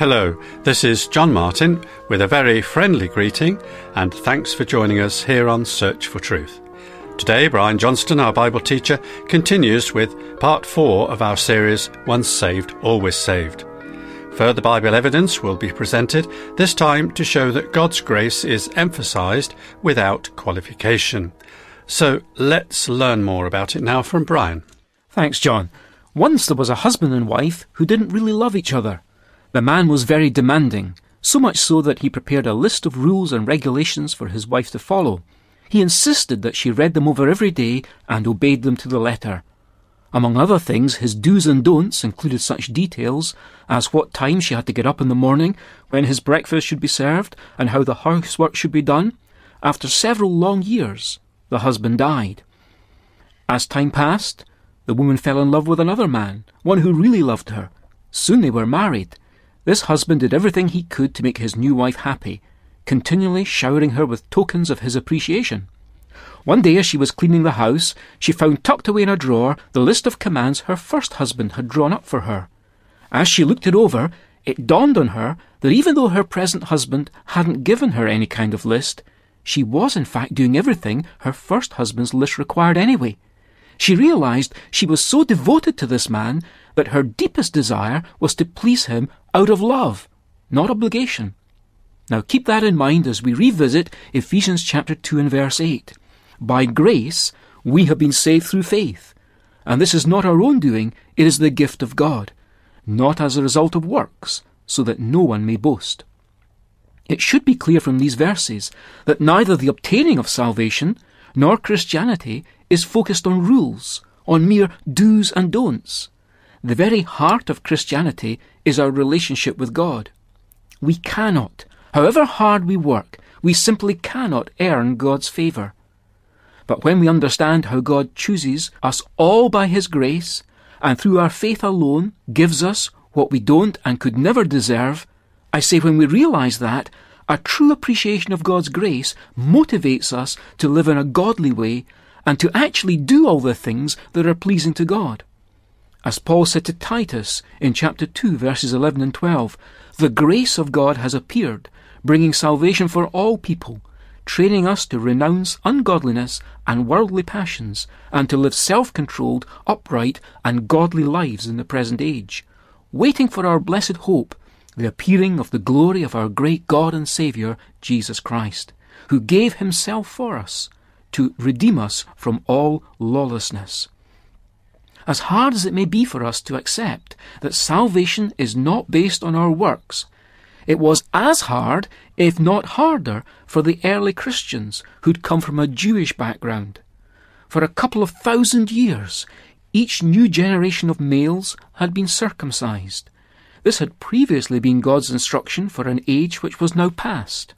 Hello, this is John Martin with a very friendly greeting and thanks for joining us here on Search for Truth. Today, Brian Johnston, our Bible teacher, continues with part four of our series Once Saved, Always Saved. Further Bible evidence will be presented, this time to show that God's grace is emphasized without qualification. So let's learn more about it now from Brian. Thanks, John. Once there was a husband and wife who didn't really love each other. The man was very demanding, so much so that he prepared a list of rules and regulations for his wife to follow. He insisted that she read them over every day and obeyed them to the letter. Among other things, his do's and don'ts included such details as what time she had to get up in the morning, when his breakfast should be served, and how the housework should be done. After several long years, the husband died. As time passed, the woman fell in love with another man, one who really loved her. Soon they were married. This husband did everything he could to make his new wife happy, continually showering her with tokens of his appreciation. One day, as she was cleaning the house, she found tucked away in a drawer the list of commands her first husband had drawn up for her. As she looked it over, it dawned on her that even though her present husband hadn't given her any kind of list, she was in fact doing everything her first husband's list required anyway. She realized she was so devoted to this man that her deepest desire was to please him out of love, not obligation. Now keep that in mind as we revisit Ephesians chapter 2 and verse 8. By grace we have been saved through faith. And this is not our own doing, it is the gift of God, not as a result of works, so that no one may boast. It should be clear from these verses that neither the obtaining of salvation nor Christianity is focused on rules, on mere do's and don'ts. The very heart of Christianity is our relationship with God. We cannot, however hard we work, we simply cannot earn God's favour. But when we understand how God chooses us all by His grace, and through our faith alone gives us what we don't and could never deserve, I say when we realise that, a true appreciation of God's grace motivates us to live in a godly way and to actually do all the things that are pleasing to God. As Paul said to Titus in chapter 2, verses 11 and 12, the grace of God has appeared, bringing salvation for all people, training us to renounce ungodliness and worldly passions, and to live self controlled, upright, and godly lives in the present age, waiting for our blessed hope, the appearing of the glory of our great God and Saviour, Jesus Christ, who gave himself for us to redeem us from all lawlessness. As hard as it may be for us to accept that salvation is not based on our works, it was as hard, if not harder, for the early Christians who'd come from a Jewish background. For a couple of thousand years, each new generation of males had been circumcised. This had previously been God's instruction for an age which was now past.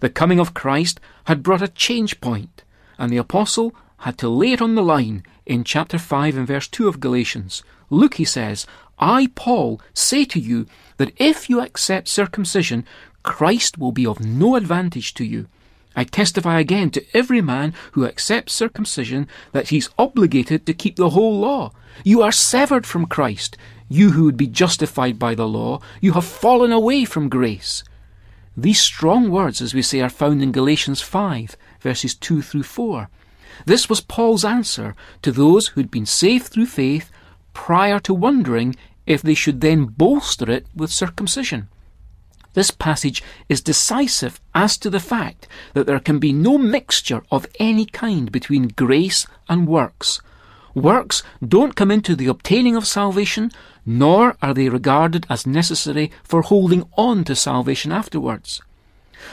The coming of Christ had brought a change point, and the apostle had to lay it on the line in chapter 5 and verse 2 of Galatians. Look, he says, I, Paul, say to you that if you accept circumcision, Christ will be of no advantage to you. I testify again to every man who accepts circumcision that he's obligated to keep the whole law. You are severed from Christ. You who would be justified by the law, you have fallen away from grace. These strong words, as we say, are found in Galatians 5, verses 2 through 4. This was Paul's answer to those who'd been saved through faith prior to wondering if they should then bolster it with circumcision. This passage is decisive as to the fact that there can be no mixture of any kind between grace and works. Works don't come into the obtaining of salvation, nor are they regarded as necessary for holding on to salvation afterwards.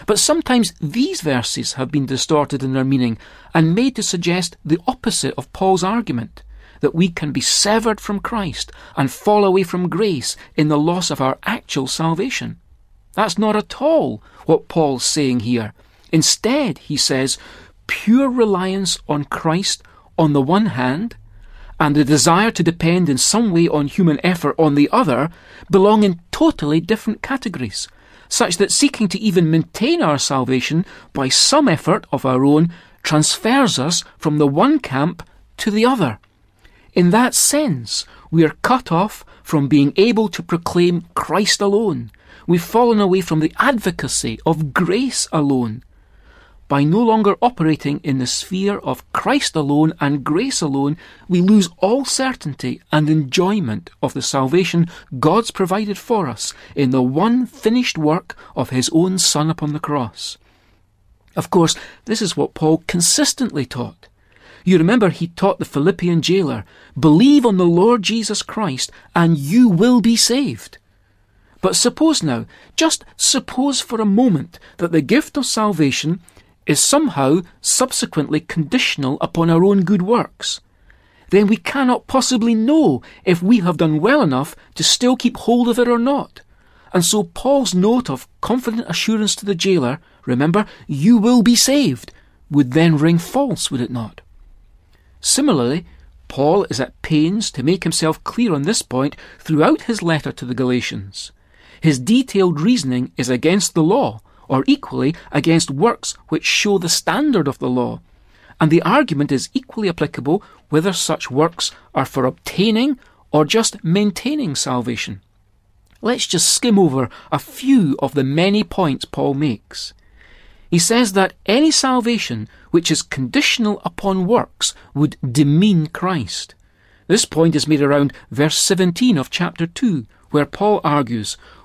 But sometimes these verses have been distorted in their meaning and made to suggest the opposite of Paul's argument that we can be severed from Christ and fall away from grace in the loss of our actual salvation. That's not at all what Paul's saying here. Instead, he says, pure reliance on Christ on the one hand, and the desire to depend in some way on human effort on the other belong in totally different categories such that seeking to even maintain our salvation by some effort of our own transfers us from the one camp to the other. In that sense, we are cut off from being able to proclaim Christ alone, We've fallen away from the advocacy of grace alone. By no longer operating in the sphere of Christ alone and grace alone, we lose all certainty and enjoyment of the salvation God's provided for us in the one finished work of His own Son upon the cross. Of course, this is what Paul consistently taught. You remember he taught the Philippian jailer, Believe on the Lord Jesus Christ, and you will be saved. But suppose now, just suppose for a moment, that the gift of salvation is somehow subsequently conditional upon our own good works. Then we cannot possibly know if we have done well enough to still keep hold of it or not. And so Paul's note of confident assurance to the jailer, remember, you will be saved, would then ring false, would it not? Similarly, Paul is at pains to make himself clear on this point throughout his letter to the Galatians. His detailed reasoning is against the law, or equally against works which show the standard of the law. And the argument is equally applicable whether such works are for obtaining or just maintaining salvation. Let's just skim over a few of the many points Paul makes. He says that any salvation which is conditional upon works would demean Christ. This point is made around verse 17 of chapter 2, where Paul argues,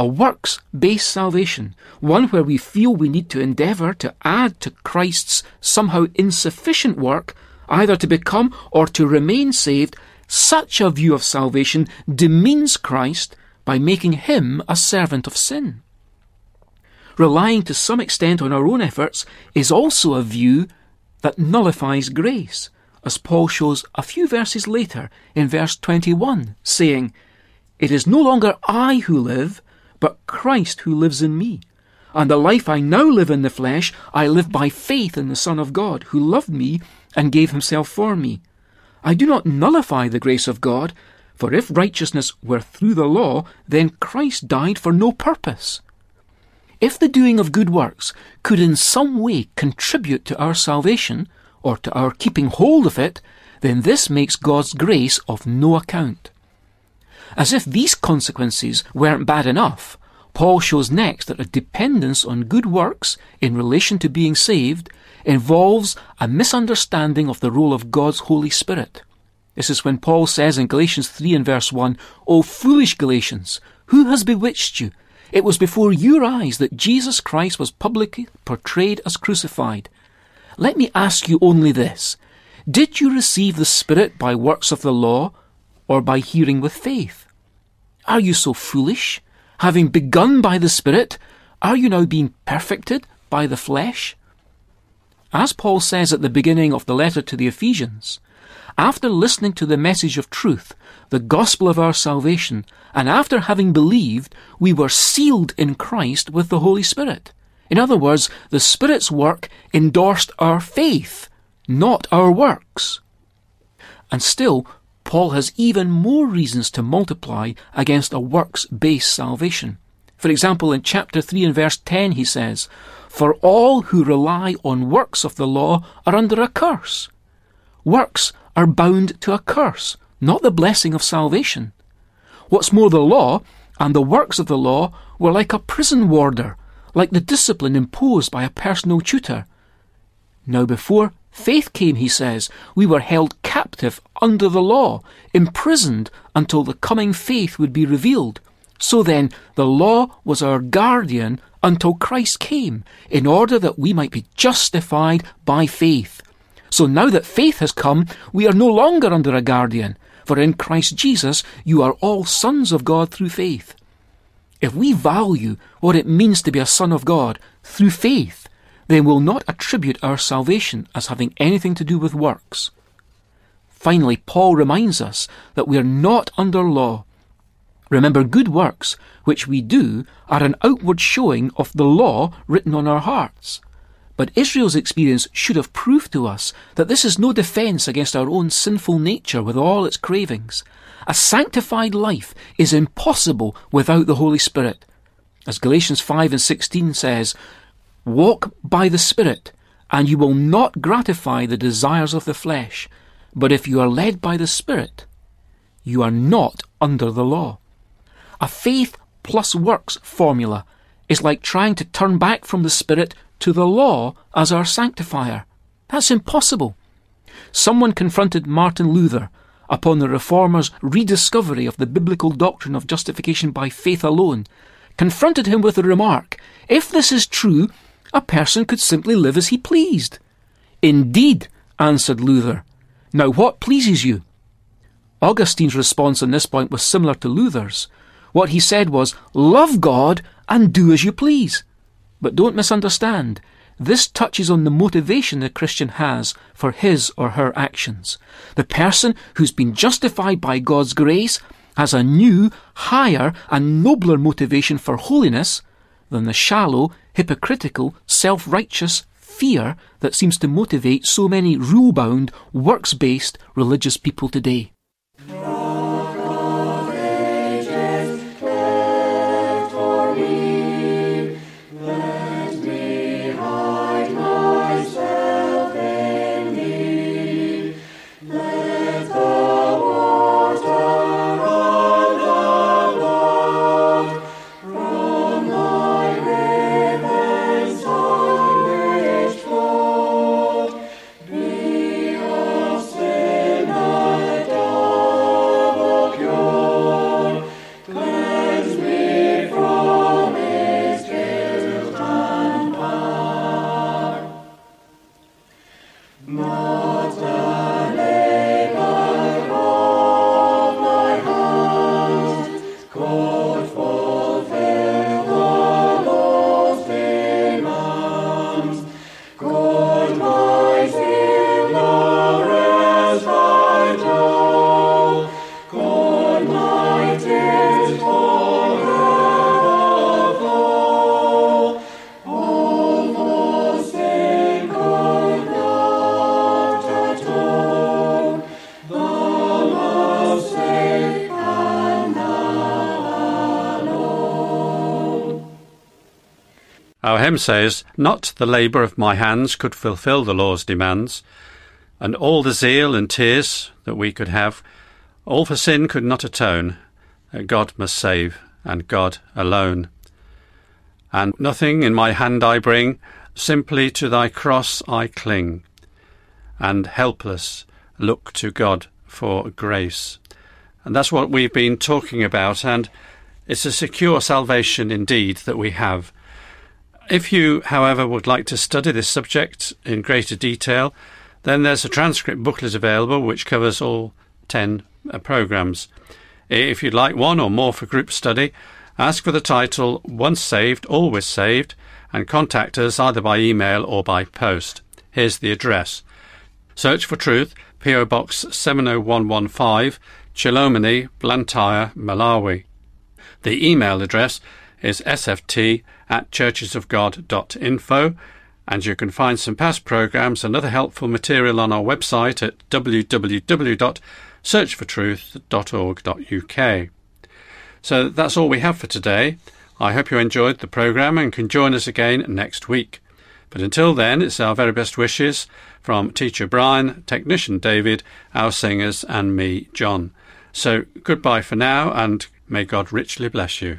a works based salvation, one where we feel we need to endeavour to add to Christ's somehow insufficient work, either to become or to remain saved, such a view of salvation demeans Christ by making him a servant of sin. Relying to some extent on our own efforts is also a view that nullifies grace, as Paul shows a few verses later in verse 21, saying, It is no longer I who live, but Christ who lives in me. And the life I now live in the flesh, I live by faith in the Son of God, who loved me and gave himself for me. I do not nullify the grace of God, for if righteousness were through the law, then Christ died for no purpose. If the doing of good works could in some way contribute to our salvation, or to our keeping hold of it, then this makes God's grace of no account. As if these consequences weren't bad enough, Paul shows next that a dependence on good works in relation to being saved involves a misunderstanding of the role of God's Holy Spirit. This is when Paul says in Galatians 3 and verse 1, O foolish Galatians, who has bewitched you? It was before your eyes that Jesus Christ was publicly portrayed as crucified. Let me ask you only this. Did you receive the Spirit by works of the law or by hearing with faith? Are you so foolish? Having begun by the Spirit, are you now being perfected by the flesh? As Paul says at the beginning of the letter to the Ephesians, after listening to the message of truth, the gospel of our salvation, and after having believed, we were sealed in Christ with the Holy Spirit. In other words, the Spirit's work endorsed our faith, not our works. And still, Paul has even more reasons to multiply against a works based salvation. For example, in chapter 3 and verse 10, he says, For all who rely on works of the law are under a curse. Works are bound to a curse, not the blessing of salvation. What's more, the law and the works of the law were like a prison warder, like the discipline imposed by a personal tutor. Now, before Faith came, he says. We were held captive under the law, imprisoned until the coming faith would be revealed. So then, the law was our guardian until Christ came, in order that we might be justified by faith. So now that faith has come, we are no longer under a guardian, for in Christ Jesus you are all sons of God through faith. If we value what it means to be a son of God through faith, then will not attribute our salvation as having anything to do with works. Finally, Paul reminds us that we are not under law, Remember, good works, which we do, are an outward showing of the law written on our hearts. But Israel's experience should have proved to us that this is no defence against our own sinful nature with all its cravings. A sanctified life is impossible without the Holy Spirit. As Galatians 5 and 16 says, Walk by the Spirit, and you will not gratify the desires of the flesh. But if you are led by the Spirit, you are not under the law. A faith plus works formula is like trying to turn back from the Spirit to the law as our sanctifier. That's impossible. Someone confronted Martin Luther upon the Reformer's rediscovery of the biblical doctrine of justification by faith alone, confronted him with the remark, If this is true, a person could simply live as he pleased. Indeed, answered Luther. Now what pleases you? Augustine's response on this point was similar to Luther's. What he said was, Love God and do as you please. But don't misunderstand. This touches on the motivation the Christian has for his or her actions. The person who's been justified by God's grace has a new, higher, and nobler motivation for holiness than the shallow, hypocritical, self righteous fear that seems to motivate so many rule bound, works based religious people today. Our hymn says, Not the labour of my hands could fulfil the law's demands, and all the zeal and tears that we could have, all for sin could not atone. that God must save, and God alone. And nothing in my hand I bring, simply to thy cross I cling, and helpless look to God for grace. And that's what we've been talking about, and it's a secure salvation indeed that we have if you, however, would like to study this subject in greater detail, then there's a transcript booklet available which covers all 10 uh, programs. If you'd like one or more for group study, ask for the title Once Saved, Always Saved and contact us either by email or by post. Here's the address Search for Truth, PO Box 70115, Chilomoni, Blantyre, Malawi. The email address is sft at churchesofgod.info, and you can find some past programs and other helpful material on our website at www.searchfortruth.org.uk. So that's all we have for today. I hope you enjoyed the programme and can join us again next week. But until then, it's our very best wishes from Teacher Brian, Technician David, our singers, and me, John. So goodbye for now, and May God richly bless you.